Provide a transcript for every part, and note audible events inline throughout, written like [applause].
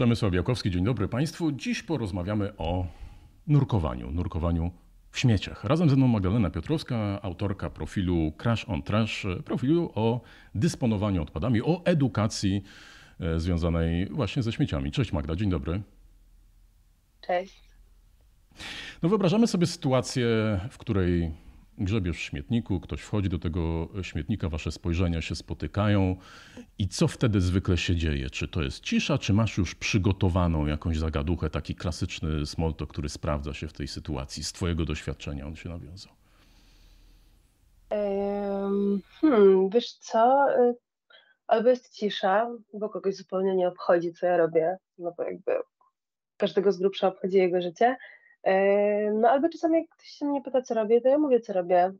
Przemysław Białkowski, dzień dobry Państwu. Dziś porozmawiamy o nurkowaniu, nurkowaniu w śmieciach. Razem ze mną Magdalena Piotrowska, autorka profilu Crash on Trash, profilu o dysponowaniu odpadami, o edukacji e, związanej właśnie ze śmieciami. Cześć Magda, dzień dobry. Cześć. No wyobrażamy sobie sytuację, w której grzebiesz w śmietniku, ktoś wchodzi do tego śmietnika, wasze spojrzenia się spotykają i co wtedy zwykle się dzieje? Czy to jest cisza, czy masz już przygotowaną jakąś zagaduchę, taki klasyczny smolto, który sprawdza się w tej sytuacji? Z twojego doświadczenia on się nawiązał. Hmm, wiesz co? Y, albo jest cisza, bo kogoś zupełnie nie obchodzi, co ja robię, no bo jakby każdego z grubsza obchodzi jego życie, no albo czasami jak ktoś się mnie pyta, co robię, to ja mówię, co robię.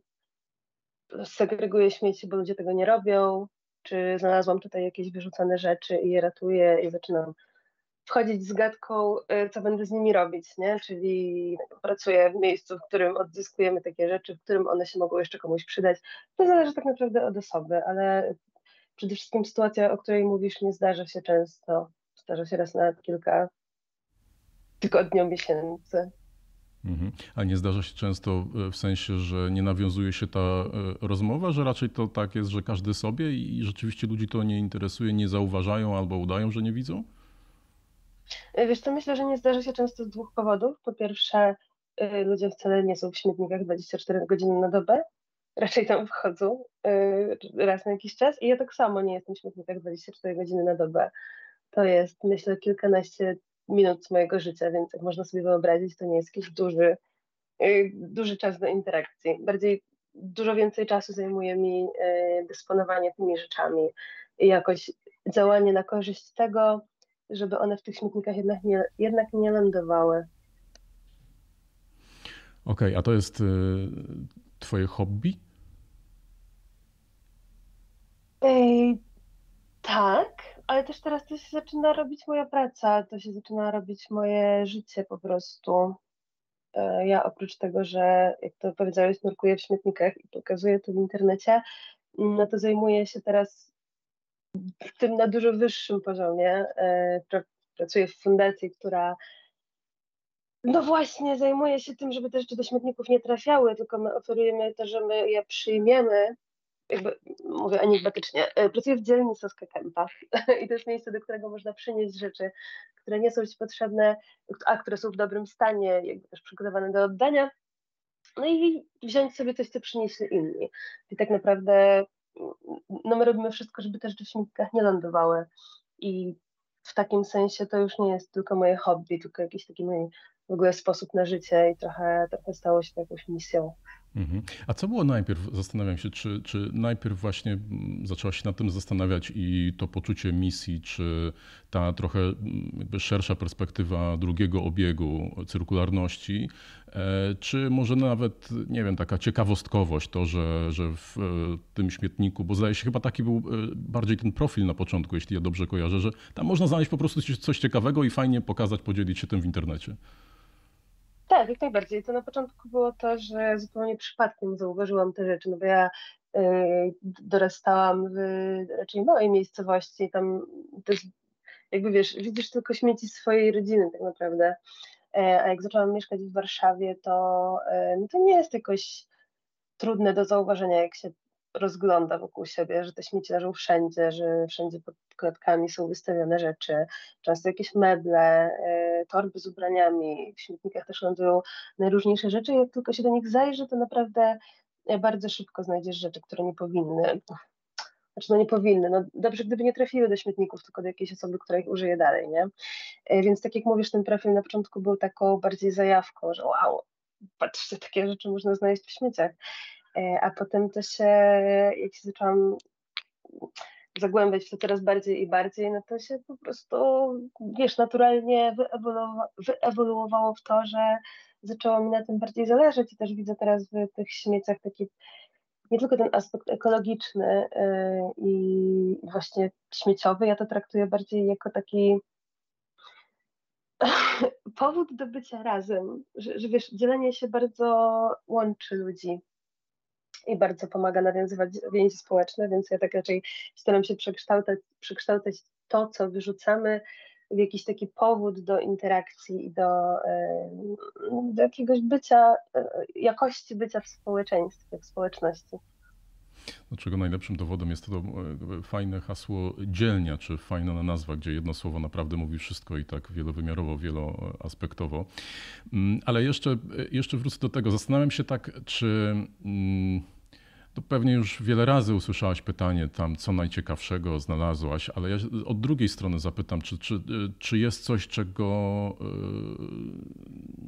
Segreguję śmieci, bo ludzie tego nie robią, czy znalazłam tutaj jakieś wyrzucone rzeczy i je ratuję i zaczynam wchodzić z gadką, y, co będę z nimi robić, nie? Czyli pracuję w miejscu, w którym odzyskujemy takie rzeczy, w którym one się mogą jeszcze komuś przydać. To zależy tak naprawdę od osoby, ale przede wszystkim sytuacja, o której mówisz, nie zdarza się często. Zdarza się raz na kilka tygodni, miesięcy. Mhm. A nie zdarza się często e, w sensie, że nie nawiązuje się ta e, rozmowa, że raczej to tak jest, że każdy sobie i rzeczywiście ludzi to nie interesuje, nie zauważają albo udają, że nie widzą? E, wiesz co, myślę, że nie zdarza się często z dwóch powodów. Po pierwsze, ludzie wcale nie są w śmietnikach 24 godziny na dobę. Raczej tam wchodzą raz na jakiś czas i ja tak samo nie jestem w śmietnikach 24 godziny na dobę. To jest, myślę, kilkanaście minut z mojego życia, więc jak można sobie wyobrazić, to nie jest jakiś duży, y, duży czas do interakcji. Bardziej dużo więcej czasu zajmuje mi y, dysponowanie tymi rzeczami i jakoś działanie na korzyść tego, żeby one w tych śmietnikach jednak nie, jednak nie lądowały. Okej, okay, a to jest y, twoje hobby? Ej, tak, ale też teraz to się zaczyna robić moja praca, to się zaczyna robić moje życie po prostu. E, ja oprócz tego, że jak to powiedziałeś, nurkuję w śmietnikach i pokazuję to w internecie, no to zajmuję się teraz tym na dużo wyższym poziomie. E, pracuję w fundacji, która no właśnie zajmuje się tym, żeby te rzeczy do śmietników nie trafiały, tylko my oferujemy to, że my je przyjmiemy jakby mówię enigmatycznie, e, pracuję w dzielni Soska Kępa [laughs] i to jest miejsce, do którego można przynieść rzeczy, które nie są Ci potrzebne, a które są w dobrym stanie, jakby też przygotowane do oddania, no i wziąć sobie coś, co przynieśli inni. I tak naprawdę no my robimy wszystko, żeby te rzeczy w śmietnikach nie lądowały i w takim sensie to już nie jest tylko moje hobby, tylko jakiś taki mój w ogóle sposób na życie i trochę, trochę stało się jakąś misją. Mhm. A co było najpierw, zastanawiam się, czy, czy najpierw właśnie mm, zaczęłaś się nad tym zastanawiać i to poczucie misji, czy ta trochę mm, jakby szersza perspektywa drugiego obiegu, cyrkularności, e, czy może nawet, nie wiem, taka ciekawostkowość, to, że, że w e, tym śmietniku, bo zdaje się chyba taki był e, bardziej ten profil na początku, jeśli ja dobrze kojarzę, że tam można znaleźć po prostu coś ciekawego i fajnie pokazać, podzielić się tym w internecie. Tak, jak najbardziej. To na początku było to, że zupełnie przypadkiem zauważyłam te rzeczy, no bo ja y, dorastałam w raczej małej miejscowości, tam jest, jakby wiesz, widzisz tylko śmieci swojej rodziny tak naprawdę. E, a jak zaczęłam mieszkać w Warszawie, to, e, no to nie jest jakoś trudne do zauważenia, jak się rozgląda wokół siebie, że te śmieci leżą wszędzie, że wszędzie pod klatkami są wystawione rzeczy, często jakieś meble, y, torby z ubraniami, w śmietnikach też lądują najróżniejsze rzeczy. Jak tylko się do nich zajrzy, to naprawdę e, bardzo szybko znajdziesz rzeczy, które nie powinny. Znaczy, no nie powinny. No dobrze, gdyby nie trafiły do śmietników, tylko do jakiejś osoby, która ich użyje dalej, nie? E, więc tak jak mówisz, ten profil na początku był taką bardziej zajawką, że wow, patrzcie, takie rzeczy można znaleźć w śmieciach. E, a potem to się, jak się zaczęłam zagłębiać w to coraz bardziej i bardziej, no to się po prostu, wiesz, naturalnie wyewoluowa wyewoluowało w to, że zaczęło mi na tym bardziej zależeć i też widzę teraz w tych śmieciach taki nie tylko ten aspekt ekologiczny yy, i właśnie śmieciowy, ja to traktuję bardziej jako taki [laughs] powód do bycia razem, że, że wiesz, dzielenie się bardzo łączy ludzi i bardzo pomaga nawiązywać więzi społeczne, więc ja tak raczej staram się przekształcać, przekształcać to, co wyrzucamy, w jakiś taki powód do interakcji i do, do jakiegoś bycia, jakości bycia w społeczeństwie, w społeczności. Dlaczego najlepszym dowodem jest to fajne hasło dzielnia, czy fajna nazwa, gdzie jedno słowo naprawdę mówi wszystko i tak wielowymiarowo, wieloaspektowo. Mm, ale jeszcze, jeszcze wrócę do tego. Zastanawiam się tak, czy mm, to pewnie już wiele razy usłyszałaś pytanie tam, co najciekawszego znalazłaś, ale ja od drugiej strony zapytam, czy, czy, czy jest coś, czego e,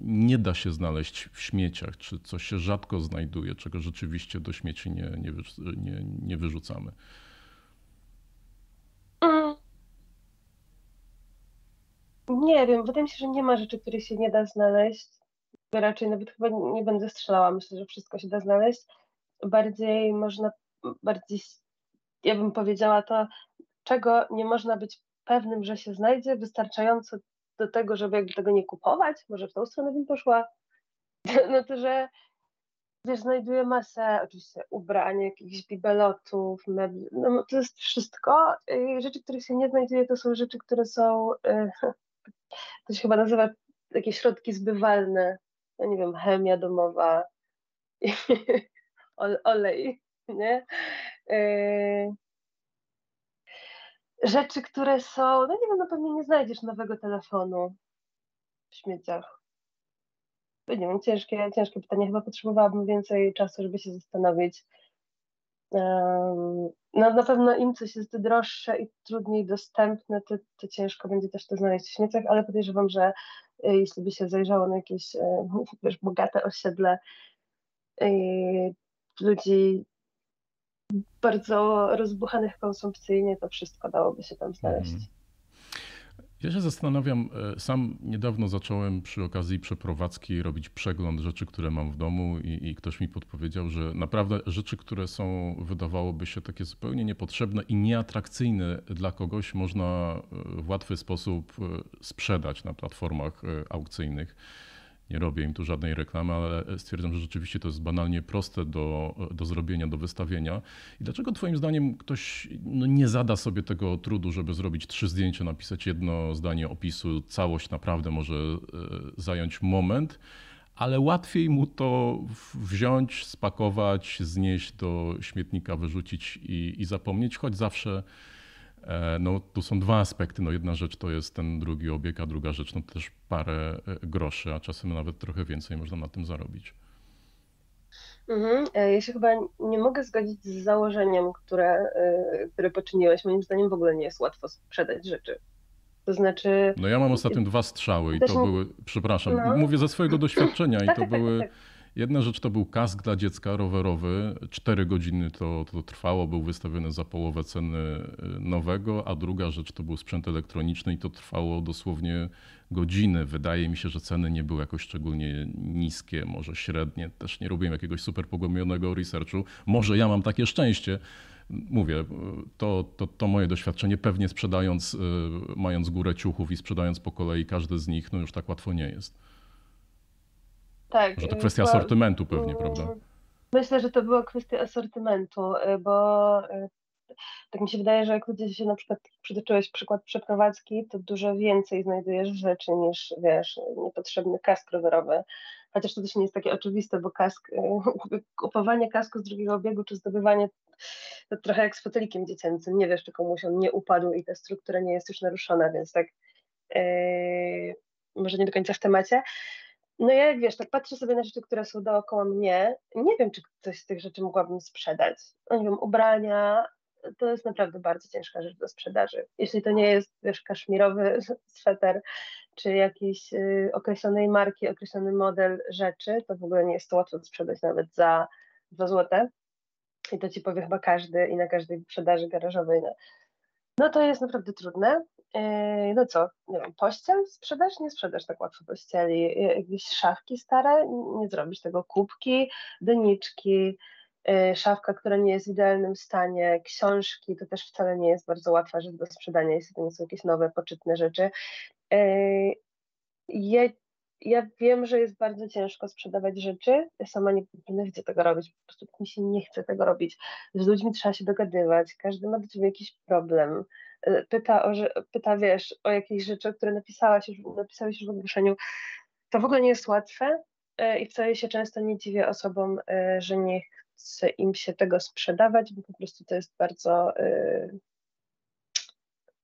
nie da się znaleźć w śmieciach, czy coś się rzadko znajduje, czego rzeczywiście do śmieci nie, nie, nie, nie wyrzucamy? Mm. Nie wiem, wydaje mi się, że nie ma rzeczy, których się nie da znaleźć. Raczej nawet chyba nie będę strzelała, myślę, że wszystko się da znaleźć bardziej można, bardziej, ja bym powiedziała to, czego nie można być pewnym, że się znajdzie, wystarczająco do tego, żeby jakby tego nie kupować, może w tą stronę bym poszła, [laughs] no to, że wiesz, znajduję masę oczywiście ubrań, jakichś bibelotów, mebli, no to jest wszystko. Rzeczy, których się nie znajduje, to są rzeczy, które są, [laughs] to się chyba nazywa takie środki zbywalne, ja nie wiem, chemia domowa, [laughs] olej, [laughs] nie? Yy, rzeczy, które są, no nie wiem, no pewnie nie znajdziesz nowego telefonu w śmieciach. Nie wiem, ciężkie, ciężkie pytanie. Chyba potrzebowałabym więcej czasu, żeby się zastanowić. No na pewno im coś jest droższe i trudniej dostępne, to, to ciężko będzie też to znaleźć w śmieciach, ale podejrzewam, że y, jeśli by się zajrzało na jakieś y, [laughs] wiesz, bogate osiedle, ludzi bardzo rozbuchanych konsumpcyjnie, to wszystko dałoby się tam znaleźć. Mhm. Ja się zastanawiam, e, sam niedawno zacząłem przy okazji przeprowadzki robić przegląd rzeczy, które mam w domu i, i, ktoś mi podpowiedział, że naprawdę rzeczy, które są, wydawałoby się takie zupełnie niepotrzebne i nieatrakcyjne dla kogoś, można e, w łatwy sposób e, sprzedać na platformach aukcyjnych nie robię im tu żadnej reklamy, ale stwierdzam, że rzeczywiście to jest banalnie proste do, do zrobienia, do wystawienia. I dlaczego Twoim zdaniem ktoś no, nie zada sobie tego trudu, żeby zrobić trzy zdjęcia, napisać jedno zdanie opisu, całość naprawdę może e, zająć moment, ale łatwiej mu to wziąć, spakować, znieść do śmietnika, wyrzucić i, i zapomnieć, choć zawsze no, tu są dwa aspekty. No, jedna rzecz to jest ten drugi obieg, a druga rzecz no, też parę e, groszy, a czasem nawet trochę więcej można na tym zarobić. Mhm. E, ja się chyba nie mogę zgodzić z założeniem, które, które poczyniłeś. Moim zdaniem w ogóle nie jest łatwo sprzedać rzeczy. To znaczy. No ja mam ostatnio dwa strzały i to były, przepraszam, no. mówię ze swojego doświadczenia i [laughs] to tak, tak, były tak, Jedna rzecz to był kask dla dziecka rowerowy. Cztery godziny to, to trwało, był wystawiony za połowę ceny y, nowego, a druga rzecz to był sprzęt elektroniczny i to trwało dosłownie godziny. Wydaje mi się, że ceny nie były jakoś szczególnie niskie, może średnie. Też nie robiłem jakiegoś super pogłębionego researchu. Może ja mam takie szczęście. Mówię, to, to, to moje doświadczenie. Pewnie sprzedając, y, mając górę ciuchów i sprzedając po kolei każdy z nich, no już tak łatwo nie jest. Tak. Że to kwestia asortymentu pewnie, prawda? Myślę, że to była kwestia asortymentu, y, bo y, tak mi się wydaje, że jak ludzie się na przykład przytoczyłeś przykład przeprowadzki, to dużo więcej znajdujesz rzeczy niż, wiesz, niepotrzebny kask rowerowy. Chociaż to też nie jest takie oczywiste, bo kask, y, kupowanie kasku z drugiego obiegu czy zdobywanie to trochę jak z fotelikiem dziecięcym. Nie wiesz, czy komuś on nie upadł i ta struktura nie jest już naruszona, więc tak yy, może nie do końca w temacie. No ja wiesz, tak patrzę sobie na rzeczy, które są dookoła mnie, nie wiem, czy coś z tych rzeczy mogłabym sprzedać. No nie wiem, ubrania, to jest naprawdę bardzo ciężka rzecz do sprzedaży. Jeśli to nie jest, wiesz, kaszmirowy [laughs] sweter, czy jakiejś y, określonej marki, określony model rzeczy, to w ogóle nie jest to łatwo sprzedać nawet za 2 złote. I to ci powie chyba każdy i na każdej sprzedaży garażowej. No, no to jest naprawdę trudne. Yy, no co, nie wiem, pościel sprzedasz? Nie sprzedasz tak łatwo pościeli. Yy, jakieś szafki stare? Nie zrobisz tego. Kubki, doniczki, yy, szafka, która nie jest w idealnym stanie, książki, to też wcale nie jest bardzo łatwa rzecz do sprzedania, jeśli to nie są jakieś nowe, poczytne rzeczy. Ja, ja wiem, że jest bardzo ciężko sprzedawać rzeczy. Ja sama nie nienawidzę tego robić, po prostu mi się nie chce tego robić. Z ludźmi trzeba się dogadywać, każdy ma do ciebie jakiś problem. E, pyta, o, pyta wiesz, o jakieś rzeczy, które napisałaś już, napisałeś już w ogłoszeniu. To w ogóle nie jest łatwe e, i wcale się często nie dziwię osobom, e, że nie chce im się tego sprzedawać, bo po prostu to jest bardzo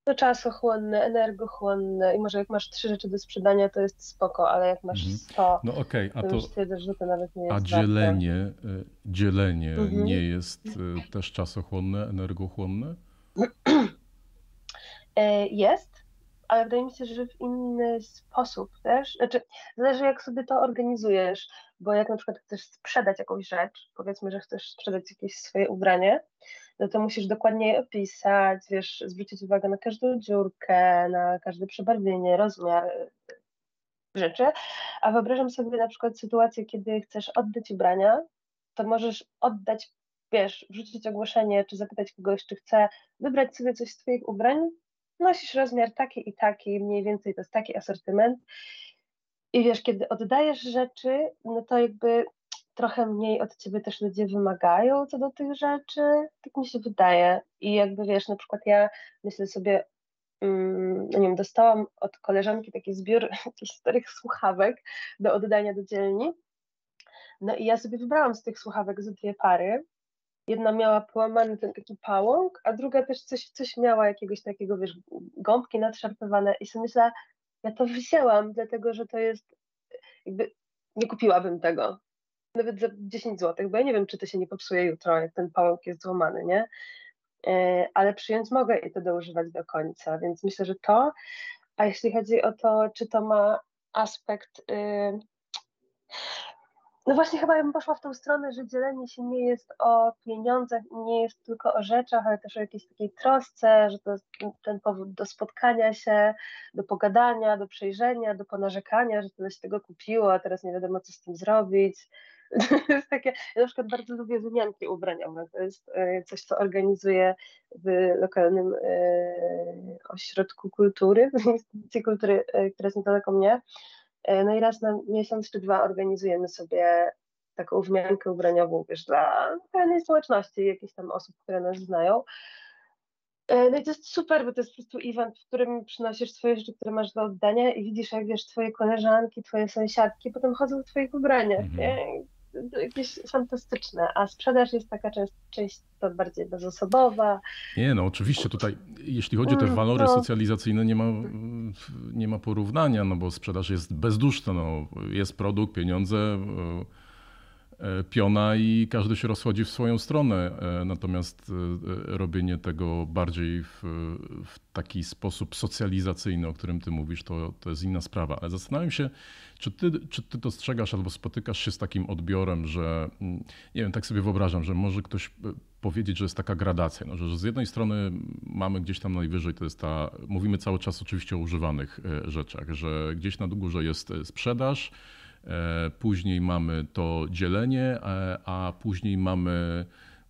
to czasochłonne, energochłonne i może jak masz trzy rzeczy do sprzedania, to jest spoko, ale jak masz mhm. sto, no okay, a to, to że to nawet nie jest A dzielenie, e, dzielenie mhm. nie jest e, też czasochłonne, energochłonne? E, jest, ale wydaje mi się, że w inny sposób też. Znaczy, zależy jak sobie to organizujesz, bo jak na przykład chcesz sprzedać jakąś rzecz, powiedzmy, że chcesz sprzedać jakieś swoje ubranie, no to musisz dokładnie opisać, wiesz, zwrócić uwagę na każdą dziurkę, na każde przebarwienie, rozmiar rzeczy, a wyobrażam sobie na przykład sytuację, kiedy chcesz oddać ubrania, to możesz oddać, wiesz, wrzucić ogłoszenie, czy zapytać kogoś, czy chce wybrać sobie coś z Twoich ubrań, nosisz rozmiar taki i taki, mniej więcej to jest taki asortyment i wiesz, kiedy oddajesz rzeczy, no to jakby trochę mniej od ciebie też ludzie wymagają co do tych rzeczy, tak mi się wydaje. I jakby wiesz, na przykład ja myślę sobie, mm, no nie wiem, dostałam od koleżanki taki zbiór [laughs] jakichś starych słuchawek do oddania do dzielni. No i ja sobie wybrałam z tych słuchawek ze dwie pary. Jedna miała połamany ten taki pałąk, a druga też coś, coś miała jakiegoś takiego, wiesz, gąbki nadszarpywane i sobie myślę, ja to wzięłam, dlatego że to jest jakby nie kupiłabym tego nawet za 10 zł, bo ja nie wiem, czy to się nie popsuje jutro, jak ten pałąk jest złamany, nie? E, ale przyjąć mogę i to używać do końca, więc myślę, że to. A jeśli chodzi o to, czy to ma aspekt. No właśnie chyba ja bym poszła w tą stronę, że dzielenie się nie jest o pieniądzach, nie jest tylko o rzeczach, ale też o jakiejś takiej trosce, że to jest ten powód do spotkania się, do pogadania, do przejrzenia, do ponarzekania, że tyle się tego kupiło, a teraz nie wiadomo co z tym zrobić. [laughs] To jest takie, ja na przykład bardzo lubię wymianki ubraniowe. To jest e, coś, co organizuję w lokalnym e, ośrodku kultury, w instytucji kultury, e, która jest niedaleko mnie. No i raz na miesiąc czy dwa organizujemy sobie taką wymiankę ubraniową, wiesz, dla pewnej społeczności, jakichś tam osób, które nas znają. No i to jest super, bo to jest po prostu event, w którym przynosisz swoje rzeczy, które masz do oddania i widzisz, jak wiesz, twoje koleżanki, twoje sąsiadki potem chodzą w twoich ubraniach. Mhm jakieś fantastyczne, a sprzedaż jest taka często, bardziej bezosobowa. Nie, no oczywiście tutaj, jeśli chodzi o te mm, walory no. socjalizacyjne, nie ma, nie ma porównania, no bo sprzedaż jest bezduszna, no, jest produkt, pieniądze, E, piona i każdy się rozchodzi w swoją stronę. E, natomiast e, robienie tego bardziej w, w, taki sposób socjalizacyjny, o którym ty mówisz, to, to jest inna sprawa. Ale zastanawiam się, czy ty, czy ty dostrzegasz albo spotykasz się z takim odbiorem, że mm, nie wiem, tak sobie wyobrażam, że może ktoś powiedzieć, że jest taka gradacja, no, że z jednej strony mamy gdzieś tam najwyżej, to jest ta, mówimy cały czas oczywiście o używanych rzeczach, że gdzieś na górze jest sprzedaż, E, później mamy to dzielenie, e, a później mamy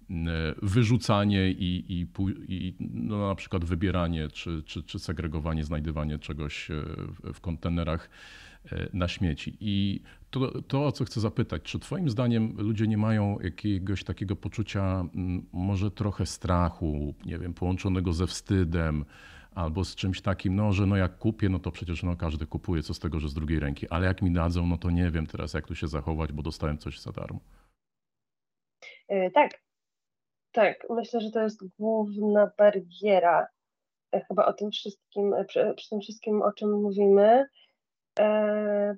e, wyrzucanie i, i, i no na przykład wybieranie czy, czy, czy segregowanie, znajdywanie czegoś w kontenerach na śmieci. I to, to, o co chcę zapytać, czy Twoim zdaniem ludzie nie mają jakiegoś takiego poczucia, może trochę strachu, nie wiem, połączonego ze wstydem, albo z czymś takim, no, że no jak kupię, no to przecież no, każdy kupuje, co z tego, że z drugiej ręki, ale jak mi dadzą, no to nie wiem teraz, jak tu się zachować, bo dostałem coś za darmo. Yy, tak, tak. Myślę, że to jest główna bariera e, chyba o tym wszystkim, e, przy, przy tym wszystkim, o czym mówimy. Yy,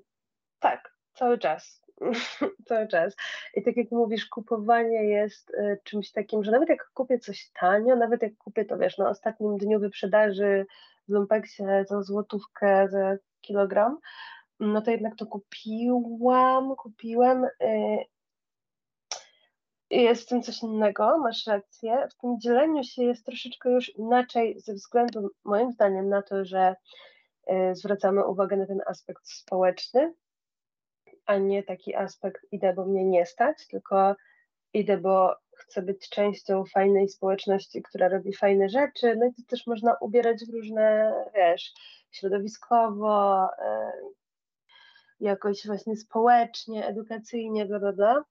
tak, cały czas. [laughs] cały czas. I tak jak mówisz, kupowanie jest y, czymś takim, że nawet jak kupię coś tanio, nawet jak kupię to, wiesz, na ostatnim dniu wyprzedaży w Lumpeksie za złotówkę za kilogram, no to jednak to kupiłam, kupiłem. Y, jest w tym coś innego, masz rację. W tym dzieleniu się jest troszeczkę już inaczej ze względu, moim zdaniem, na to, że y, zwracamy uwagę na ten aspekt społeczny, a nie taki aspekt idę, bo mnie nie stać, tylko idę, bo chcę być częścią fajnej społeczności, która robi fajne rzeczy. No i to też można ubierać w różne, wiesz, środowiskowo, e, jakoś właśnie społecznie, edukacyjnie, bla, bla, bla.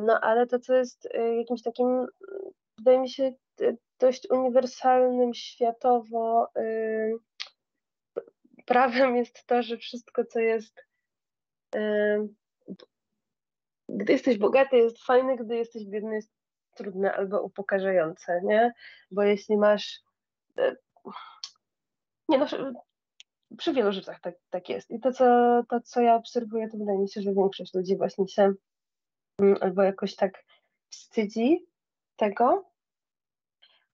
No ale to, co jest jakimś takim, wydaje mi się, dość uniwersalnym światowo prawem jest to, że wszystko, co jest gdy jesteś bogaty, jest fajne, gdy jesteś biedny, jest trudne albo upokarzające, nie? Bo jeśli masz. E, nie no, przy wielu rzeczach tak, tak jest. I to co, to, co ja obserwuję, to wydaje mi się, że większość ludzi właśnie się mm, albo jakoś tak wstydzi tego,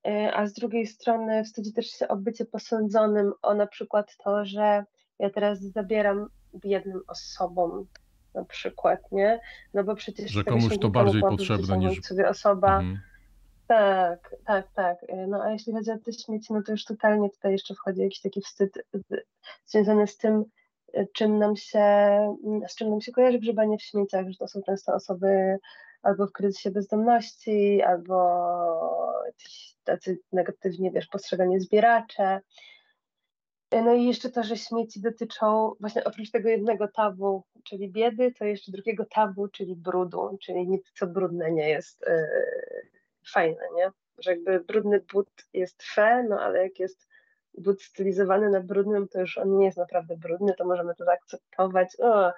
e, a z drugiej strony wstydzi też się o bycie posądzonym o na przykład to, że ja teraz zabieram biednym osobom na przykład, nie? No bo przecież... Że komuś to bardziej potrzebne niż... sobie osoba... Mhm. Tak, tak, tak. No a jeśli chodzi o te śmieci, no to już totalnie tutaj jeszcze wchodzi jakiś taki wstyd związany z tym, y, czym nam się, z czym nam się kojarzy grzebanie w śmieciach, że to są często osoby albo w kryzysie bezdomności, albo tacy negatywnie, wiesz, postrzegani zbieracze, no i jeszcze to, że śmieci dotyczą właśnie oprócz tego jednego tabu, czyli biedy, to jeszcze drugiego tabu, czyli brudu, czyli nic co brudne nie jest yy, fajne, nie? Że jakby brudny but jest fe, no ale jak jest but stylizowany na brudnym, to już on nie jest naprawdę brudny, to możemy to zaakceptować. O.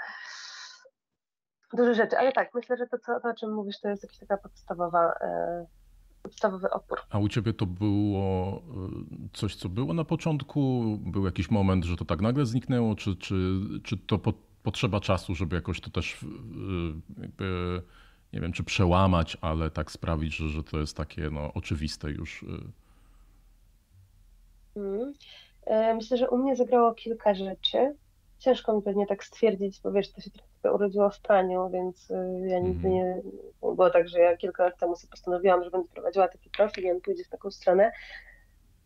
Duże rzeczy, ale tak, myślę, że to, co, to o czym mówisz, to jest jakaś taka podstawowa yy, podstawowy opór. A u ciebie to było y, coś, co było na początku? Był jakiś moment, że to tak nagle zniknęło? Czy, czy, czy to po, potrzeba czasu, żeby jakoś to też y, jakby, nie wiem, czy przełamać, ale tak sprawić, że, że to jest takie no, oczywiste już? Hmm. Myślę, że u mnie zagrało kilka rzeczy. Ciężko mi pewnie tak stwierdzić, bo wiesz, to się trochę urodziło w praniu, więc y, ja nigdy mhm. nie było tak, że ja kilka lat temu sobie postanowiłam, że będę prowadziła taki profil i on pójdzie w taką stronę.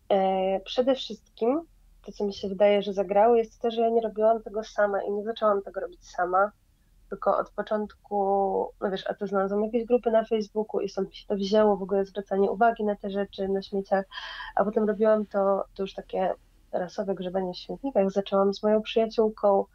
E, przede wszystkim to, co mi się wydaje, że zagrało, jest to, że ja nie robiłam tego sama i nie zaczęłam tego robić sama, tylko od początku, no wiesz, a to znalazłam jakieś grupy na Facebooku i stąd mi się to wzięło, w ogóle zwracanie uwagi na te rzeczy, na śmieciach, a potem robiłam to, to już takie rasowe grzebanie w śmietnikach. Zaczęłam z moją przyjaciółką,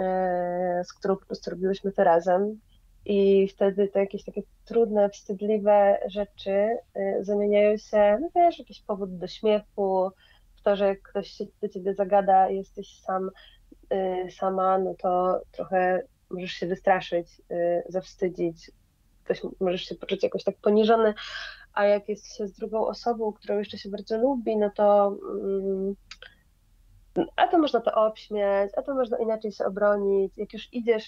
e, z którą po prostu robiłyśmy to razem. I wtedy te jakieś takie trudne, wstydliwe rzeczy e, zamieniają się, no wiesz, jakiś powód do śmiechu, w to, że ktoś się do ciebie zagada, jesteś sam, e, sama, no to trochę możesz się wystraszyć, zawstydzić, ktoś możesz się poczuć jakoś tak poniżony, a jak jest się z drugą osobą, którą jeszcze się bardzo lubi, no to mm, a to można to obśmiać, a to można inaczej się obronić. Jak już idziesz,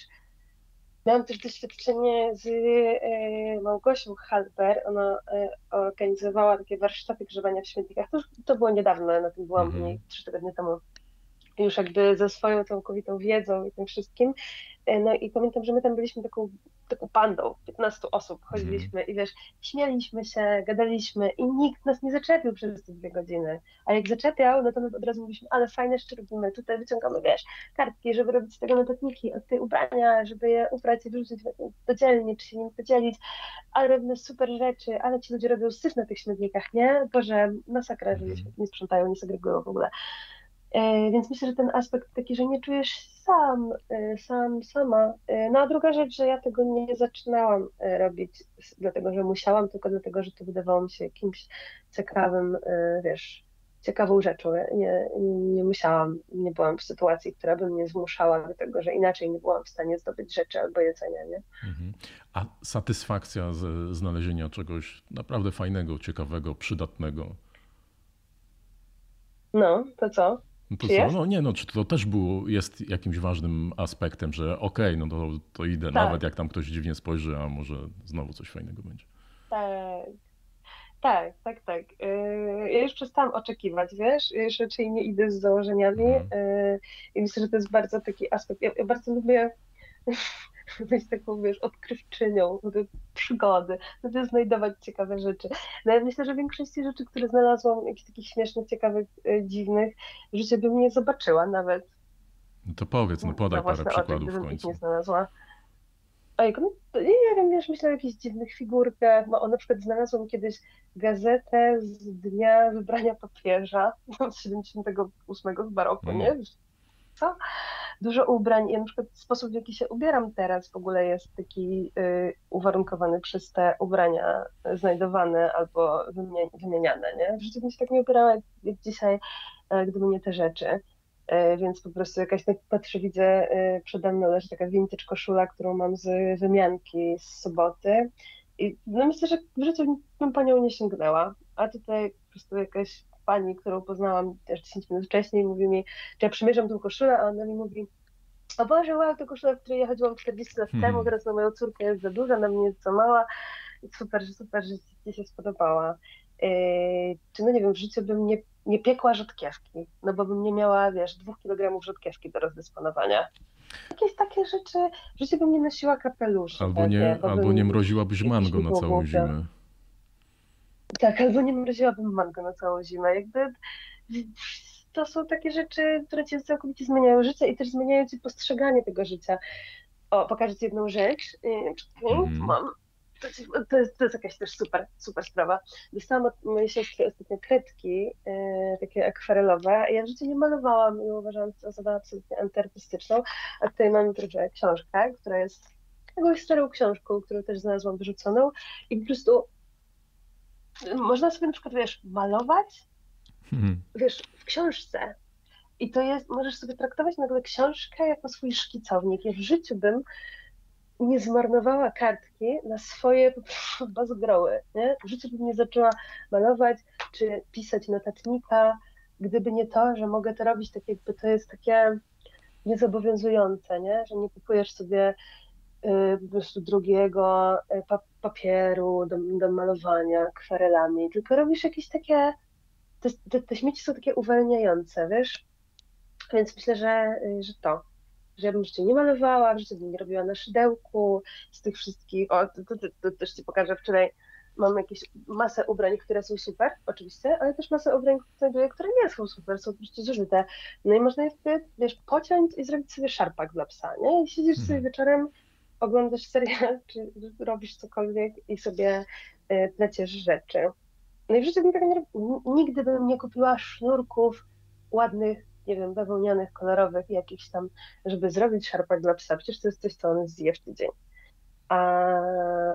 miałam też doświadczenie z e, Małgosią Halper, ona e, organizowała takie warsztaty grzewania w śmietnikach, to, to było niedawno, na tym byłam mm -hmm. trzy tygodnie temu już jakby ze swoją całkowitą wiedzą i tym wszystkim. E, no i pamiętam, że my tam byliśmy taką taką pandą, 15 osób chodziliśmy i wiesz, śmieliśmy się, gadaliśmy i nikt nas nie zaczepił przez te dwie godziny. A jak zaczepiał, no to my od razu mówiliśmy, ale fajne jeszcze robimy, tutaj wyciągamy, wiesz, kartki, żeby robić z tego notatniki, od tej ubrania, żeby je ubrać i wrzucić do dzielni, czy się nim podzielić, ale robimy super rzeczy, ale ci ludzie robią syf na tych śmietnikach, nie? Boże, masakra, że mhm. nie sprzątają, nie segregują w ogóle. E, więc myślę, że ten aspekt taki, że nie czujesz sam, e, sam, sama. E, no a druga rzecz, że ja tego nie zaczynałam robić dlatego, że musiałam, tylko dlatego, że to wydawało mi się jakimś ciekawym, wiesz, ciekawą rzeczą. Nie, nie musiałam, nie byłam w sytuacji, która by mnie zmuszała do tego, że inaczej nie byłam w stanie zdobyć rzeczy albo jedzenia, nie? Mhm. A satysfakcja ze znalezienia czegoś naprawdę fajnego, ciekawego, przydatnego? No, to co? No to co? No nie, no czy to też było, jest jakimś ważnym aspektem, że okej, okay, no to, to idę, tak. nawet jak tam ktoś dziwnie spojrzy, a może znowu coś fajnego będzie. Tak, tak, tak, tak. Yy, ja już przestałam oczekiwać, wiesz, ja już raczej nie idę z założeniami mhm. Yy, i myślę, że to jest bardzo taki aspekt, ja, ja bardzo lubię [laughs] być taką, wiesz, odkrywczynią przygody, żeby znajdować ciekawe rzeczy. No ja myślę, że większości rzeczy, które znalazłam, jakichś takich śmiesznych, ciekawych, e, dziwnych, życie bym nie zobaczyła nawet. No to powiedz, no podaj parę przykładów w końcu. nie znalazła. Ojku, no, nie wiem, wiesz, myślę o jakichś dziwnych figurkach. No, na przykład znalazłam kiedyś gazetę z dnia wybrania papieża z 78 w baroku, nie? Co? Dużo ubrań i na przykład sposób, w jaki się ubieram teraz w ogóle jest taki y, uwarunkowany przez te ubrania znajdowane albo wymieniane, nie? W życiu bym się tak nie ubierała jak, jak dzisiaj, e, gdyby nie te rzeczy. E, więc po prostu jakaś, tak patrzę, widzę e, przede mną leży taka vintage koszula, którą mam z wymianki z soboty i no myślę, że w życiu bym po nią nie sięgnęła, a tutaj po prostu jakaś pani, którą poznałam też 10 minut wcześniej, mówi mi, że ja przymierzam tą koszulę, a ona mi mówi, o Boże, wow, to koszula, w której ja chodziłam 40 lat temu, mhm. teraz na moją córkę jest za duża, na mnie jest za mała. Super, super, że Ci się spodobała. Yy, czy no nie wiem, w życiu bym nie, nie piekła rzodkiewki, no bo bym nie miała, wiesz, dwóch kilogramów rzodkiewki do rozdysponowania. Jakieś takie rzeczy, w życiu bym nie nosiła kapeluszy. Albo nie, albo nie mroziłabyś mango na całą zimę. Tak, albo nie mroziłabym mango na całą zimę. Jakby to są takie rzeczy, które ci całkowicie zmieniają życie i też zmieniają ci postrzeganie tego życia. O, pokażę ci jedną rzecz. Mm. Mam. To, to, jest, to jest jakaś też super, super sprawa. Dostałam od mojej siostry ostatnio kredki, yy, takie akwarelowe. Ja w życiu nie malowałam i uważałam to za absolutnie antyartystyczną. A tutaj mam trochę książkę, która jest jakąś starą książką, którą też znalazłam wyrzuconą i po prostu można sobie na przykład, wiesz, malować, hmm. wiesz, w książce. I to jest, możesz sobie traktować nagle książkę jako swój szkicownik. Ja w życiu bym nie zmarnowała kartki na swoje po prostu [laughs] bazgroły, nie? W życiu bym nie zaczęła malować czy pisać notatnika, gdyby nie to, że mogę to robić tak jakby to jest takie niezobowiązujące, nie? Że nie kupujesz sobie Y, po prostu drugiego y, papieru do, do malowania akwarelami, tylko robisz jakieś takie, te, te, te śmieci są takie uwalniające, wiesz? Więc myślę, że, y, że to, że ja bym życie nie malowała, w życiu bym nie robiła na szydełku z tych wszystkich, o, to, to, to też Ci pokażę, wczoraj mam jakieś masę ubrań, które są super, oczywiście, ale też masę ubrań, które nie są super, są po prostu zużyte. No i można je wiesz, pociąć i zrobić sobie szarpak dla psa, nie? I siedzisz sobie hmm. wieczorem oglądasz serial, [laughs] czy robisz cokolwiek i sobie e, pleciesz rzeczy. No i w życiu bym tak nie, nigdy bym nie kupiła sznurków ładnych, nie wiem, bawełnianych, kolorowych, jakichś tam, żeby zrobić szarpak dla psa. Przecież to jest coś, co on zje w tydzień. A,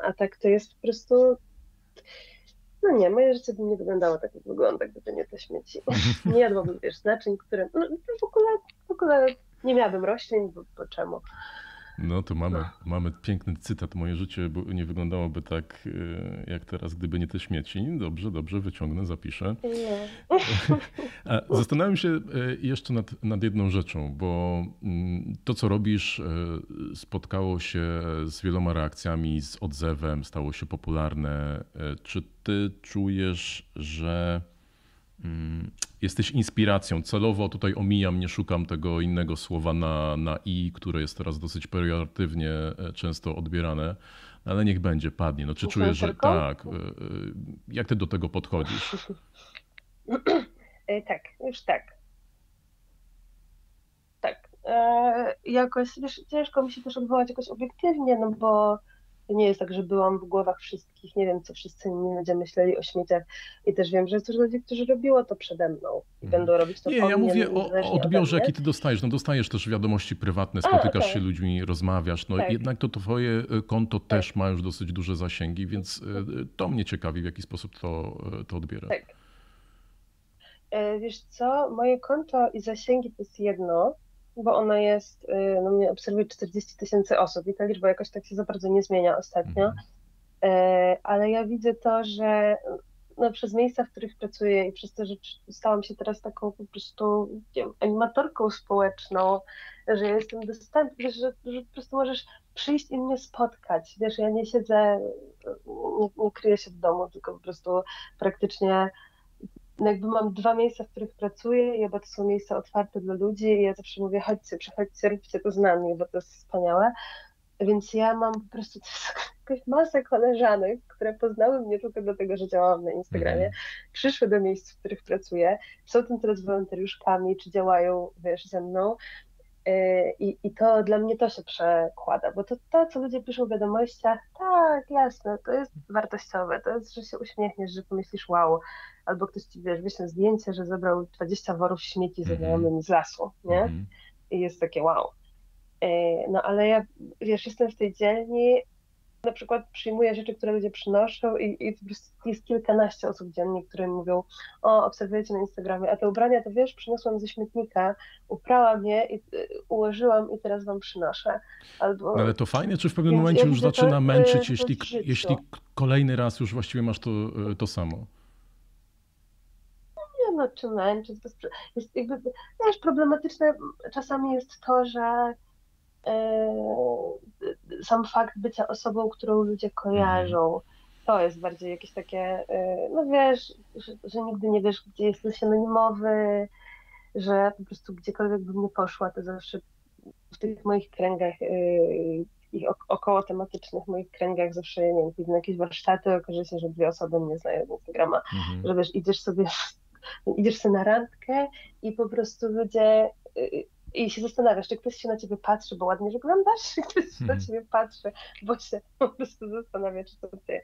a tak to jest po prostu. No nie, moje życie by nie wyglądało tak, jak wygląda, gdyby nie te śmieci. [laughs] Nie jadłabym, wiesz, naczyń, które. No, w ogóle, w ogóle nie miałabym roślin, bo, bo czemu? No to mamy, mamy piękny cytat. Moje życie nie wyglądałoby tak e, jak teraz, gdyby nie te śmieci. Dobrze, dobrze, wyciągnę, zapiszę. [laughs] Zastanawiam się e, jeszcze nad, nad jedną rzeczą, bo mm, to, co robisz, e, spotkało się z wieloma reakcjami, z odzewem, stało się popularne. Czy ty czujesz, że jesteś inspiracją. Celowo tutaj omijam, nie szukam tego innego słowa na, na i, które jest teraz dosyć pejoratywnie e, często odbierane, ale niech będzie, padnie. No, czy czujesz, że tak? E, e, jak ty do tego podchodzisz? tak, już tak. Tak. jakoś, wiesz, ciężko mi się też odwołać jakoś obiektywnie, no bo to nie jest tak, że byłam w głowach wszystkich, nie wiem, co wszyscy inni ludzie myśleli o śmieciach i też wiem, że jest też ludzi, którzy robiło to przede mną i mhm. będą robić to Nie, ja mówię o, o odbiorze, jaki ty dostajesz. No dostajesz też wiadomości prywatne, spotykasz A, okay. się ludźmi, rozmawiasz, no tak. jednak to twoje e, konto tak. też ma już dosyć duże zasięgi, więc e, to mnie ciekawi, w jaki sposób to, e, to odbierasz. Tak. Wiesz co, moje konto i zasięgi to jest jedno, bo ona jest, y, no mnie obserwuje 40 tysięcy osób i ta liczba jakoś tak się za bardzo nie zmienia ostatnio, mhm. E, ale ja widzę to, że no, przez miejsca, w których pracuję i przez to, że stałam się teraz taką po prostu wiem, animatorką społeczną, że jestem dostępna, że, że po prostu możesz przyjść i mnie spotkać. Wiesz, ja nie siedzę, nie, nie kryję się w domu, tylko po prostu praktycznie jakby mam dwa miejsca, w których pracuję i oba to są miejsca otwarte dla ludzi i ja zawsze mówię, chodźcie, przychodźcie, róbcie to z nami, bo to jest wspaniałe. Więc ja mam po prostu [laughs] jakąś masę koleżanek, które poznały mnie tylko dlatego, że działałam na Instagramie, mm. przyszły do miejsc, w których pracuję, są tam teraz wolontariuszkami, czy działają, wiesz, ze mną I, I to dla mnie to się przekłada, bo to, to, co ludzie piszą w wiadomościach, tak, jasne, to jest wartościowe, to jest, że się uśmiechniesz, że pomyślisz wow, albo ktoś ci, wiesz, wyśle zdjęcie, że zebrał 20 worów śmieci ze mhm. znajomymi z lasu, nie? -hmm. i jest takie wow. No ale ja, wiesz, jestem w tej dzielni, na przykład przyjmuję rzeczy, które ludzie przynoszą i, i po prostu jest kilkanaście osób dziennie, które mówią, o, obserwujecie na Instagramie, a te ubrania to wiesz, przyniosłam ze śmietnika, uprałam je, i, y, ułożyłam i teraz wam przynoszę. Albo... No ale to fajnie, czy w pewnym Więc momencie już zaczyna to, męczyć, jeśli, jeśli kolejny raz już właściwie masz to, y, to samo? Nie no, czy męczyć? Jest jakby, wiesz, problematyczne czasami jest to, że sam fakt bycia osobą, którą ludzie kojarzą, to jest bardziej jakieś takie, e, no wiesz, że, że nigdy nie wiesz, gdzie jesteś anonimowy, że po prostu gdziekolwiek bym nie poszła, to zawsze w tych moich kręgach e, ich około tematycznych moich kręgach zawsze, nie wiem, pójdę na jakieś warsztaty, okaże się, że dwie osoby mnie znają z Instagrama, mhm. że wiesz, idziesz sobie, [laughs] idziesz sobie na randkę i po prostu ludzie i się zastanawiasz, czy ktoś się na ciebie patrzy, bo ładnie wyglądasz, czy ktoś się na mhm. ciebie patrzy, bo się [laughs] po prostu zastanawia, czy to ty.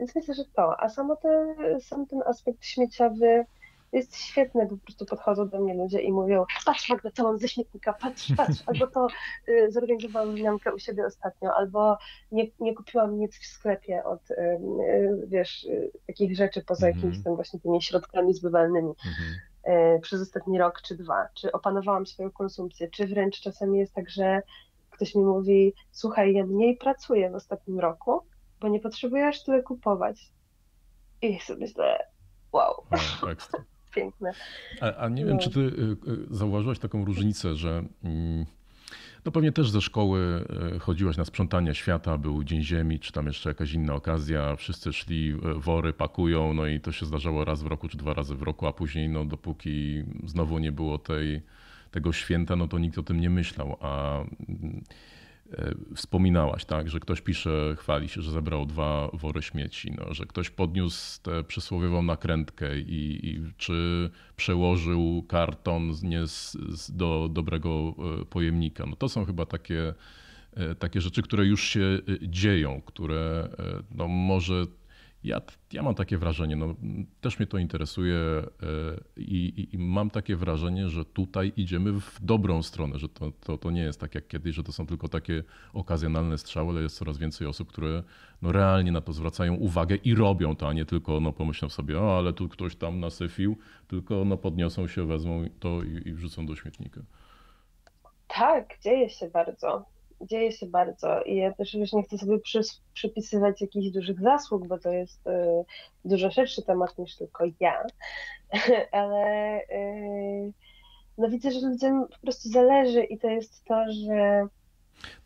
Więc myślę, że to. A samo te, sam ten aspekt śmieciowy jest świetny, po prostu podchodzą do mnie ludzie i mówią, patrz Magda, co mam ze śmietnika, patrz, patrz, [laughs] albo to y, zorganizowałam winiankę u siebie ostatnio, albo nie, nie kupiłam nic w sklepie od, y, y, wiesz, y, takich rzeczy poza mm -hmm. jakimiś tam właśnie tymi środkami zbywalnymi. Mm -hmm. E, przez ostatni rok czy dwa, czy opanowałam swoją konsumpcję, czy wręcz czasami jest tak, że ktoś mi mówi, słuchaj, ja mniej pracuję w ostatnim roku, bo nie potrzebuję aż tyle kupować. I sobie myślę, wow, no, [laughs] piękne. A, a, nie no. wiem, czy ty y, y, zauważyłaś taką różnicę, że mm, no pewnie też ze szkoły e, chodziłaś na sprzątanie świata, był Dzień Ziemi, czy tam jeszcze jakaś inna okazja, wszyscy szli, e, wory pakują, no i to się zdarzało raz w roku, czy dwa razy w roku, a później, no dopóki znowu nie było tej, tego święta, no to nikt o tym nie myślał, a mm, wspominałaś, tak, że ktoś pisze, chwali się, że zebrał dwa wory śmieci, no, że ktoś podniósł tę przysłowiową nakrętkę i, i czy przełożył karton nie z, z do dobrego e, pojemnika. No to są chyba takie, e, takie rzeczy, które już się dzieją, które no, może ja, ja mam takie wrażenie, no, też mnie to interesuje e, i, i, i, mam takie wrażenie, że tutaj idziemy w dobrą stronę, że to, to, to nie jest tak jak kiedyś, że to są tylko takie okazjonalne strzały, ale jest coraz więcej osób, które no, realnie na to zwracają uwagę i robią to, a nie tylko no, pomyślą sobie, o ale tu ktoś tam nasyfił, tylko no, podniosą się, wezmą to i, i wrzucą do śmietnika. Tak, dzieje się bardzo dzieje się bardzo i ja też już nie chcę sobie przy, przypisywać jakichś dużych zasług, bo to jest y, dużo szerszy temat niż tylko ja, [laughs] ale y, no widzę, że ludziom po prostu zależy i to jest to, że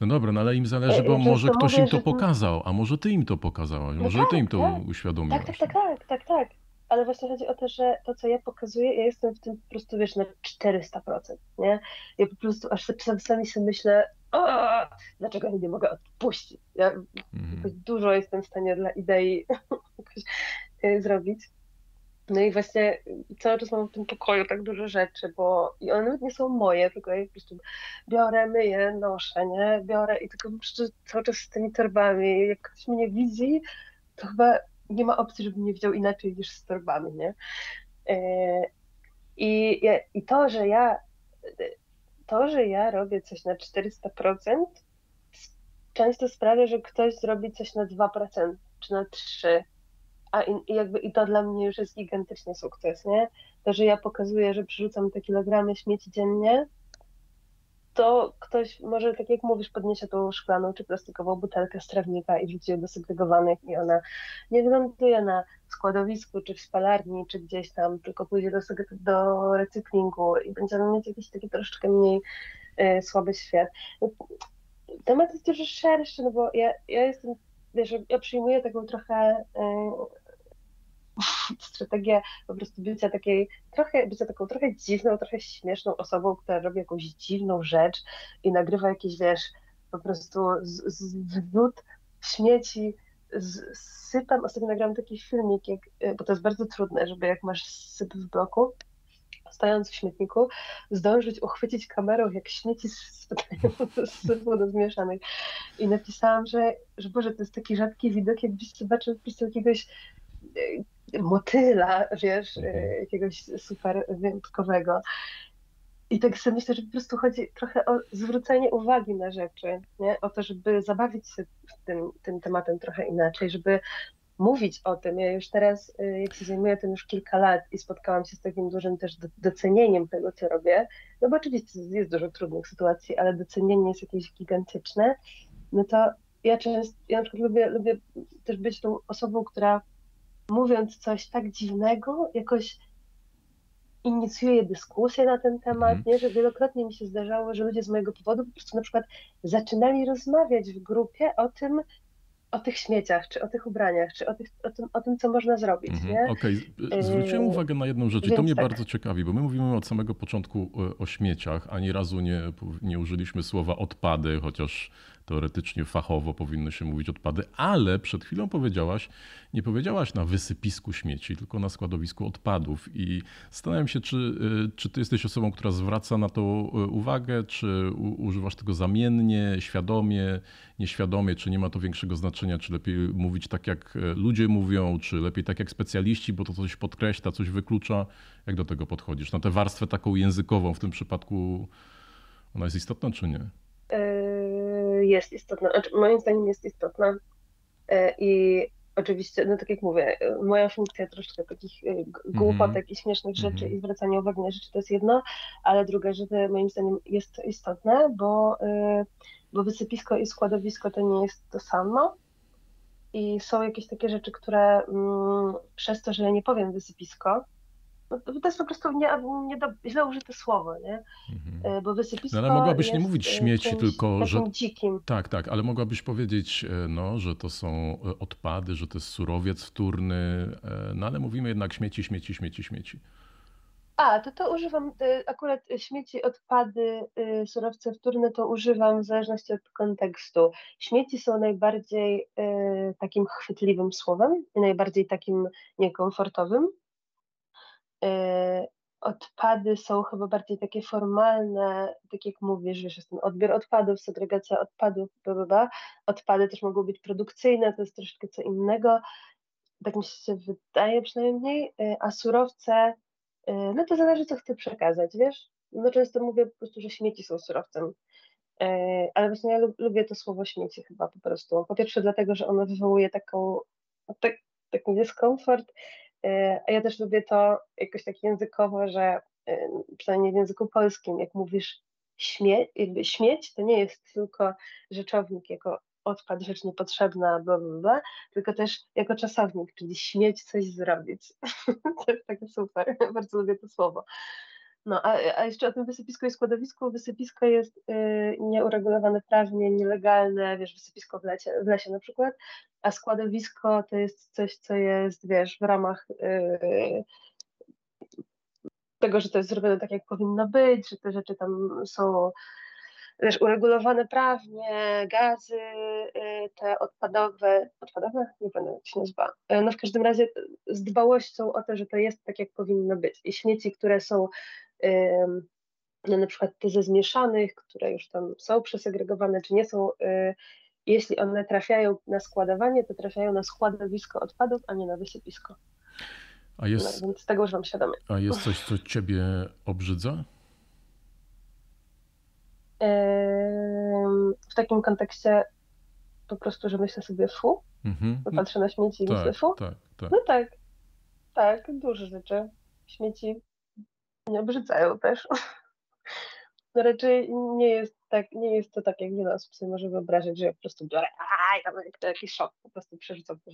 no dobra, no ale im zależy, bo może ktoś im to pokazał, a może ty im to pokazałaś, no może tak, ty im to tak. uświadomiłaś. Tak, tak, tak, tak, tak, tak. Ale właśnie chodzi o to, że to, co ja pokazuję, ja jestem w tym po prostu, wiesz, na 400%, nie? Ja po prostu aż czasami sobie myślę, o, dlaczego ja nie mogę odpuścić? Ja mhm. dużo jestem w stanie dla idei [laughs] y, zrobić. No i właśnie cały czas mam w tym pokoju tak dużo rzeczy, bo i one nawet nie są moje, tylko ja po prostu biorę, myję, noszę, nie? Biorę i tylko cały czas z tymi torbami. Jak ktoś mnie widzi, to chyba nie ma opcji, żeby mnie widział inaczej niż z torbami, nie? Y, I, I to, że ja to, że ja robię coś na 400%, często sprawia, że ktoś zrobi coś na 2% czy na 3%. A jakby i to dla mnie już jest gigantyczny sukces, nie? To, że ja pokazuję, że przerzucam te kilogramy śmieci dziennie, to ktoś może, tak jak mówisz, podniesie tą szklaną czy plastikową butelkę z trawnika i wrzuci ją do segregowanych i ona nie wyląduje na składowisku, czy w spalarni, czy gdzieś tam, tylko pójdzie do, do recyklingu i będziemy mieć jakiś taki troszeczkę mniej y, słaby świat. Temat jest dużo szerszy, no bo ja, ja jestem, wiesz, ja przyjmuję taką trochę y, [laughs] strategię po prostu bycia takiej, trochę, bycia taką trochę dziwną, trochę śmieszną osobą, która robi jakąś dziwną rzecz i nagrywa jakieś, wiesz, po prostu zwrót śmieci, z, sypem. Ostatnio nagrałam taki filmik, jak, bo to jest bardzo trudne, żeby jak masz syp w bloku, stojąc w śmietniku, zdążyć uchwycić kamerą, jak śmieci z [laughs] sypu do zmieszanych. I napisałam, że, że Boże, to jest taki rzadki widok, jakbyś zobaczył po jakiegoś motyla, wiesz, mhm. jakiegoś super wyjątkowego. i tak sobie myślę, że po prostu chodzi trochę o zwrócenie uwagi na rzeczy, nie? o to, żeby zabawić się tym, tym tematem trochę inaczej, żeby mówić o tym. Ja już teraz, y, jak się zajmuję tym już kilka lat i spotkałam się z takim dużym też docenieniem tego, co robię, no bo oczywiście jest dużo trudnych sytuacji, ale docenienie jest jakieś gigantyczne, no to ja często, ja na przykład lubię, lubię też być tą osobą, która mówiąc coś tak dziwnego, jakoś inicjuje dyskusję na ten temat, mm. nie? że wielokrotnie mi się zdarzało, że ludzie z mojego powodu po prostu na przykład zaczynali rozmawiać w grupie o tym, o tych śmieciach, czy o tych ubraniach, czy o, tych, o, tym, o tym, co można zrobić. Mhm, Okej, okay. zwróciłem uwagę na jedną rzecz i to mnie tak. bardzo ciekawi, bo my mówimy od samego początku o, o śmieciach, ani razu nie, nie użyliśmy słowa odpady, chociaż teoretycznie fachowo powinno się mówić odpady, ale przed chwilą powiedziałaś, nie powiedziałaś na wysypisku śmieci, tylko na składowisku odpadów. I zastanawiam się, czy, y, czy ty jesteś osobą, która zwraca na to y, uwagę, czy używasz tego zamiennie, świadomie, nieświadomie, czy nie ma to większego znaczenia, czy lepiej mówić tak, jak y, ludzie mówią, czy lepiej tak jak specjaliści, bo to coś podkreśla, coś wyklucza. Jak do tego podchodzisz? Na tę warstwę taką językową w tym przypadku ona jest istotna, czy nie? Jest istotna, znaczy moim zdaniem jest istotna e, i oczywiście, no tak jak mówię, moja funkcja troszkę takich e, głupotek mm -hmm. i śmiesznych rzeczy mm -hmm. i zwracania uwagi na rzeczy to jest jedno, ale druga rzecz moim zdaniem jest istotne, bo, e, bo wysypisko i składowisko to nie jest to samo i są jakieś takie rzeczy, które mm, przez to, że ja nie powiem wysypisko, to jest po prostu nie, nie do, źle użyte słowo, nie? Mhm. E, bo wysypisko no, ale mogłabyś nie mówić śmieci, tylko że. dzikim. Tak, tak, ale mogłabyś powiedzieć, e, no, że to są e, odpady, że to jest surowiec wtórny, no ale mówimy jednak śmieci, śmieci, śmieci, śmieci. A, to to używam, akurat śmieci, odpady, surowce wtórne to używam w zależności od kontekstu. Śmieci są najbardziej takim chwytliwym słowem i najbardziej takim niekomfortowym odpady są chyba bardziej takie formalne, tak jak mówisz, wiesz, jest ten odbiór odpadów, segregacja odpadów, bla, bla, Odpady też mogą być produkcyjne, to jest troszeczkę co innego, tak mi się wydaje przynajmniej, y, a surowce, y, no to zależy, co chcę przekazać, wiesz? No często mówię po prostu, że śmieci są surowcem, ale właśnie ja lubię to słowo śmieci chyba po prostu. Po pierwsze dlatego, że ono wywołuje taką, tak, taki dyskomfort, a ja też lubię to jakoś tak językowo, że e, przynajmniej w języku polskim, jak mówisz śmie śmieć, to nie jest tylko rzeczownik jako odpad, rzecz niepotrzebna, bla, bla, bla, tylko też jako czasownik, czyli śmieć coś zrobić. [laughs] to jest takie super, bardzo lubię to słowo. No, a, a jeszcze o tym wysypisku i składowisku. Wysypisko jest y, nieuregulowane prawnie, nielegalne, wiesz, wysypisko w, w lesie na przykład, a składowisko to jest coś, co jest, wiesz, w ramach y, tego, że to jest zrobione tak, jak powinno być, że te rzeczy tam są wiesz, uregulowane prawnie, gazy, y, te odpadowe, odpadowe? Nie pamiętam jak się nazywa. No w każdym razie z dbałością o to, że to jest tak, jak powinno być. I śmieci, które są no na przykład te ze zmieszanych, które już tam są przesegregowane, czy nie są, y, jeśli one trafiają na składowanie, to trafiają na składowisko odpadów, a nie na wysypisko. A jest, no, więc tego już mam świadomie. A jest coś, co ciebie obrzydza? W takim kontekście po prostu, że myślę sobie fu, mhm. patrzę na śmieci i tak, myślę fu. Tak, tak. No tak, tak, dużo rzeczy. Śmieci mnie obrzydzają też. [laughs] No raczej nie jest, tak, nie jest to tak, jak wiele osób sobie może wyobrazić, że ja po prostu biorę i tam jakiś szok, po prostu przerzucam to.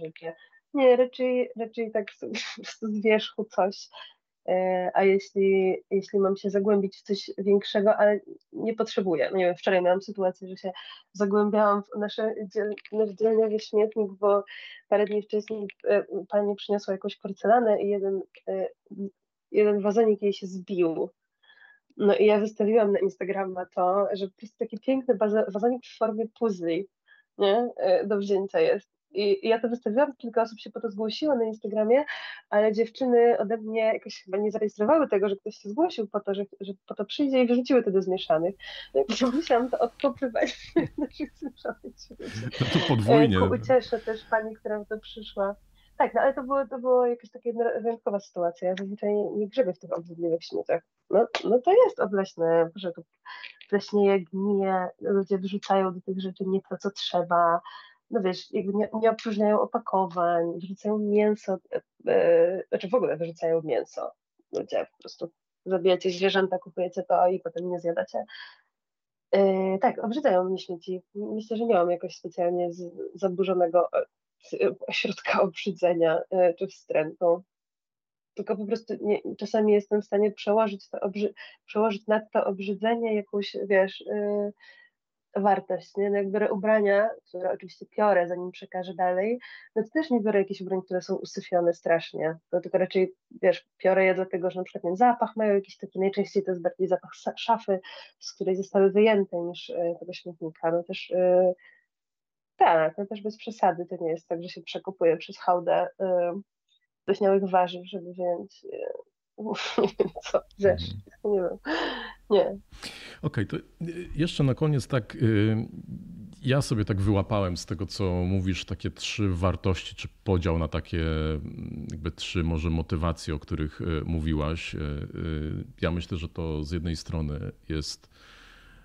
Nie, raczej, raczej tak po prostu [laughs] z wierzchu coś. E, a jeśli, jeśli mam się zagłębić w coś większego, ale nie potrzebuję. Nie wiem, wczoraj miałam sytuację, że się zagłębiałam w nasze dziel, nasz dzielniowy śmietnik, bo parę dni wcześniej e, pani przyniosła jakąś porcelanę i jeden e, jeden wazonik jej się zbił. No i ja wystawiłam na Instagrama to, że po prostu taki piękny wazonik w formie puzli nie? E, do wzięcia jest. I ja to wystawiłam, kilka osób się po to zgłosiło na Instagramie, ale dziewczyny ode mnie jakoś chyba nie zarejestrowały tego, że ktoś się zgłosił po to, że, że po to przyjdzie i wyrzuciły to do zmieszanych. No i [laughs] musiałam to odkopywać naszych zmieszanych No to podwójnie. Ku ucieszę też pani, która to przyszła tak, no ale to było, to było jakaś taka wyjątkowa sytuacja. Ja zazwyczaj nie, nie grzebię w tych obrzydliwych śmieciach. No, no to jest obleśne, że to pleśnieje, gnije, ludzie wrzucają do tych rzeczy nie to, co trzeba. No wiesz, jakby nie, nie opróżniają opakowań, wrzucają mięso, e, e, znaczy w ogóle wyrzucają mięso. Ludzie po prostu zabijacie zwierzęta, kupujecie to i potem nie zjadacie. E, tak, obrzydzają mnie śmieci. Myślę, że nie mam jakoś specjalnie z, zaburzonego e, ośrodka [laughs] obrzydzenia e, czy wstrętu. Tylko po prostu nie, czasami jestem w stanie przełożyć, to obrzy, przełożyć nad to obrzydzenie jakąś, wiesz, yy, wartość, nie? No jak biorę ubrania, które oczywiście piorę, zanim przekażę dalej, no to też nie biorę jakichś ubrań, które są usyfione strasznie, no tylko raczej, wiesz, piorę je dlatego, że na przykład nie, zapach mają jakiś taki, najczęściej to jest bardziej zapach szafy, z której zostały wyjęte niż y, tego śmietnika, no też tak, no też bez przesady, to nie jest tak, że się przekupuje przez hałdę y, dośniałych warzyw, żeby wziąć [laughs] nie wiem co, rzecz, mhm. nie wiem, nie. Okej, okay, to jeszcze na koniec tak, y, ja sobie tak wyłapałem z tego, co mówisz, takie trzy wartości, czy podział na takie jakby trzy może motywacje, o których y, mówiłaś. Y, ja myślę, że to z jednej strony jest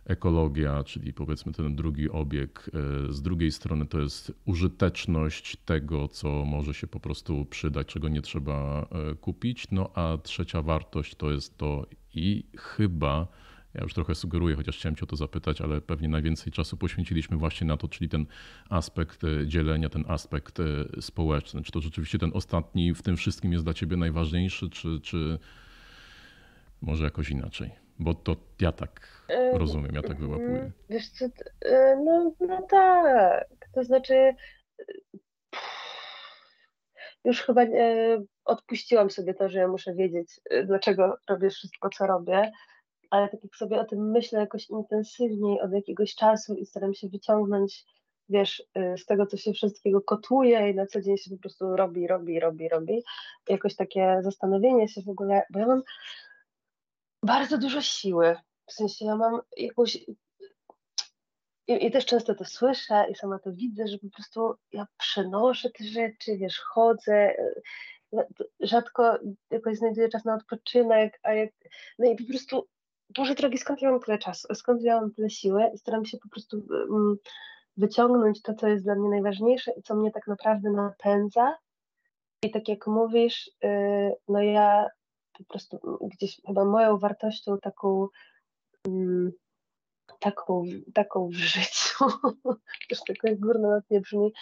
ekologia, czyli powiedzmy ten drugi obieg. Z drugiej strony to jest użyteczność tego, co może się po prostu przydać, czego nie trzeba kupić. No a trzecia wartość to jest to i chyba ja już trochę sugeruję, chociaż chciałem Cię o to zapytać, ale pewnie najwięcej czasu poświęciliśmy właśnie na to, czyli ten aspekt e, dzielenia, ten aspekt e, społeczny. Czy to rzeczywiście ten ostatni w tym wszystkim jest dla Ciebie najważniejszy, czy, czy może jakoś inaczej? Bo to ja tak rozumiem, ja tak wyłapuję. Wiesz co, e, no, no tak. To znaczy już chyba odpuściłam sobie to, że ja muszę wiedzieć, dlaczego robię wszystko, co robię ale tak jak sobie o tym myślę jakoś intensywniej od jakiegoś czasu i staram się wyciągnąć, wiesz, z tego, co się wszystkiego kotuje i na co dzień się po prostu robi, robi, robi, robi, jakoś takie zastanowienie się w ogóle, bo ja mam bardzo dużo siły, w sensie ja mam jakąś i, I, też często to słyszę i sama to widzę, że po prostu ja przenoszę te rzeczy, wiesz, chodzę, y, rzadko jakoś znajduję czas na odpoczynek, a jak, no i po prostu Boże drogi, skąd ja mam tyle czasu, skąd ja mam tyle siły? I staram się po prostu um, wyciągnąć to, co jest dla mnie najważniejsze i co mnie tak naprawdę napędza. I tak jak mówisz, yy, no ja po prostu gdzieś chyba moją wartością taką, um, taką, taką w życiu, [laughs] już tylko jak górno nie brzmi,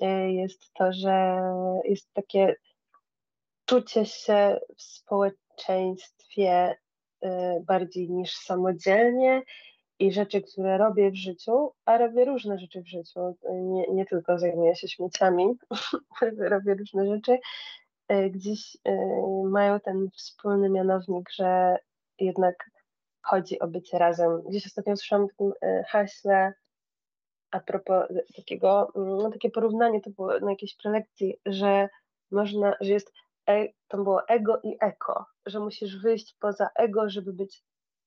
yy, jest to, że jest takie czucie się w społeczeństwie Y, bardziej niż samodzielnie i rzeczy, które robię w życiu, a robię różne rzeczy w życiu. Nie, nie tylko zajmuję się śmieciami, [laughs] robię różne rzeczy. Y, gdzieś y, mają ten wspólny mianownik, że jednak chodzi o bycie razem. Gdzieś ostatnio usłyszałam w takim haśle a propos takiego, no takie porównanie to było na jakiejś prelekcji, że można, że jest e, to było ego i eko, że musisz wyjść poza ego, żeby być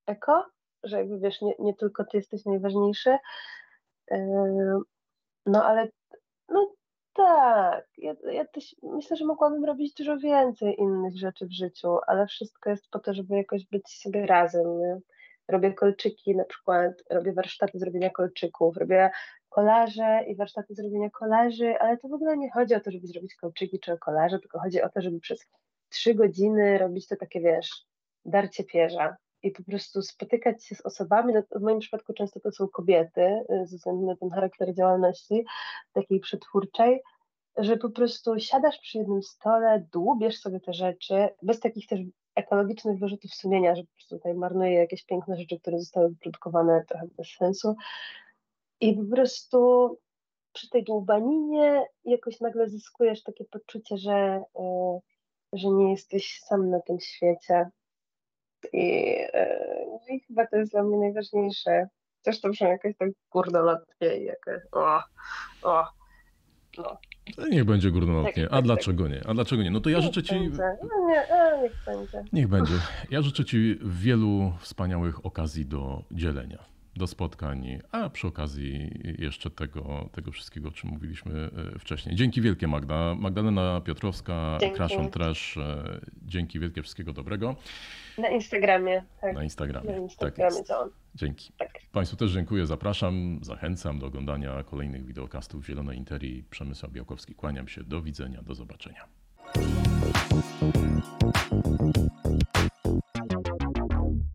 eko, że jakby wiesz, nie, nie tylko ty jesteś najważniejszy. No ale no tak, ja, ja też myślę, że mogłabym robić dużo więcej innych rzeczy w życiu, ale wszystko jest po to, żeby jakoś być sobie razem. Nie? Robię kolczyki na przykład, robię warsztaty zrobienia kolczyków, robię kolarze i warsztaty zrobienia kolarzy, ale to w ogóle nie chodzi o to, żeby zrobić kolczyki czy kolarze, tylko chodzi o to, żeby przez trzy godziny robić to takie, wiesz, darcie pierza i po prostu spotykać się z osobami, no, w moim przypadku często to są kobiety, y, ze względu na ten charakter działalności takiej przetwórczej, że po prostu siadasz przy jednym stole, dłubiesz sobie te rzeczy, bez takich też ekologicznych wyrzutów sumienia, że po prostu tutaj marnuje jakieś piękne rzeczy, które zostały wyprodukowane trochę bez sensu. I po prostu przy tej dłubaninie jakoś nagle zyskujesz takie poczucie, że, y, że nie jesteś sam na tym świecie. I, y, no i chyba to jest dla mnie najważniejsze. Też to brzmi jakoś tak górnolotnie i jakoś o, o, no. Niech będzie górnolotnie. Tak, A tak, dlaczego tak. nie? A dlaczego nie? No to ja niech życzę ci. No nie, a, niech będzie. Niech będzie. Ja życzę ci wielu wspaniałych okazji do dzielenia do spotkań, a przy okazji jeszcze tego, tego wszystkiego, o czym mówiliśmy e, wcześniej. Dzięki wielkie Magda. Magdalena Piotrowska, Dzięki. Crash on Trash. e, Dzięki wielkie, wszystkiego dobrego. Na Instagramie, tak. Na Instagramie. Na Tak Instagramie jest. działam. Dzięki. Tak. Państwu też dziękuję, zapraszam, zachęcam do oglądania kolejnych wideokastów Zielonej Interii. Przemysław Białkowski, kłaniam się, do widzenia, do zobaczenia.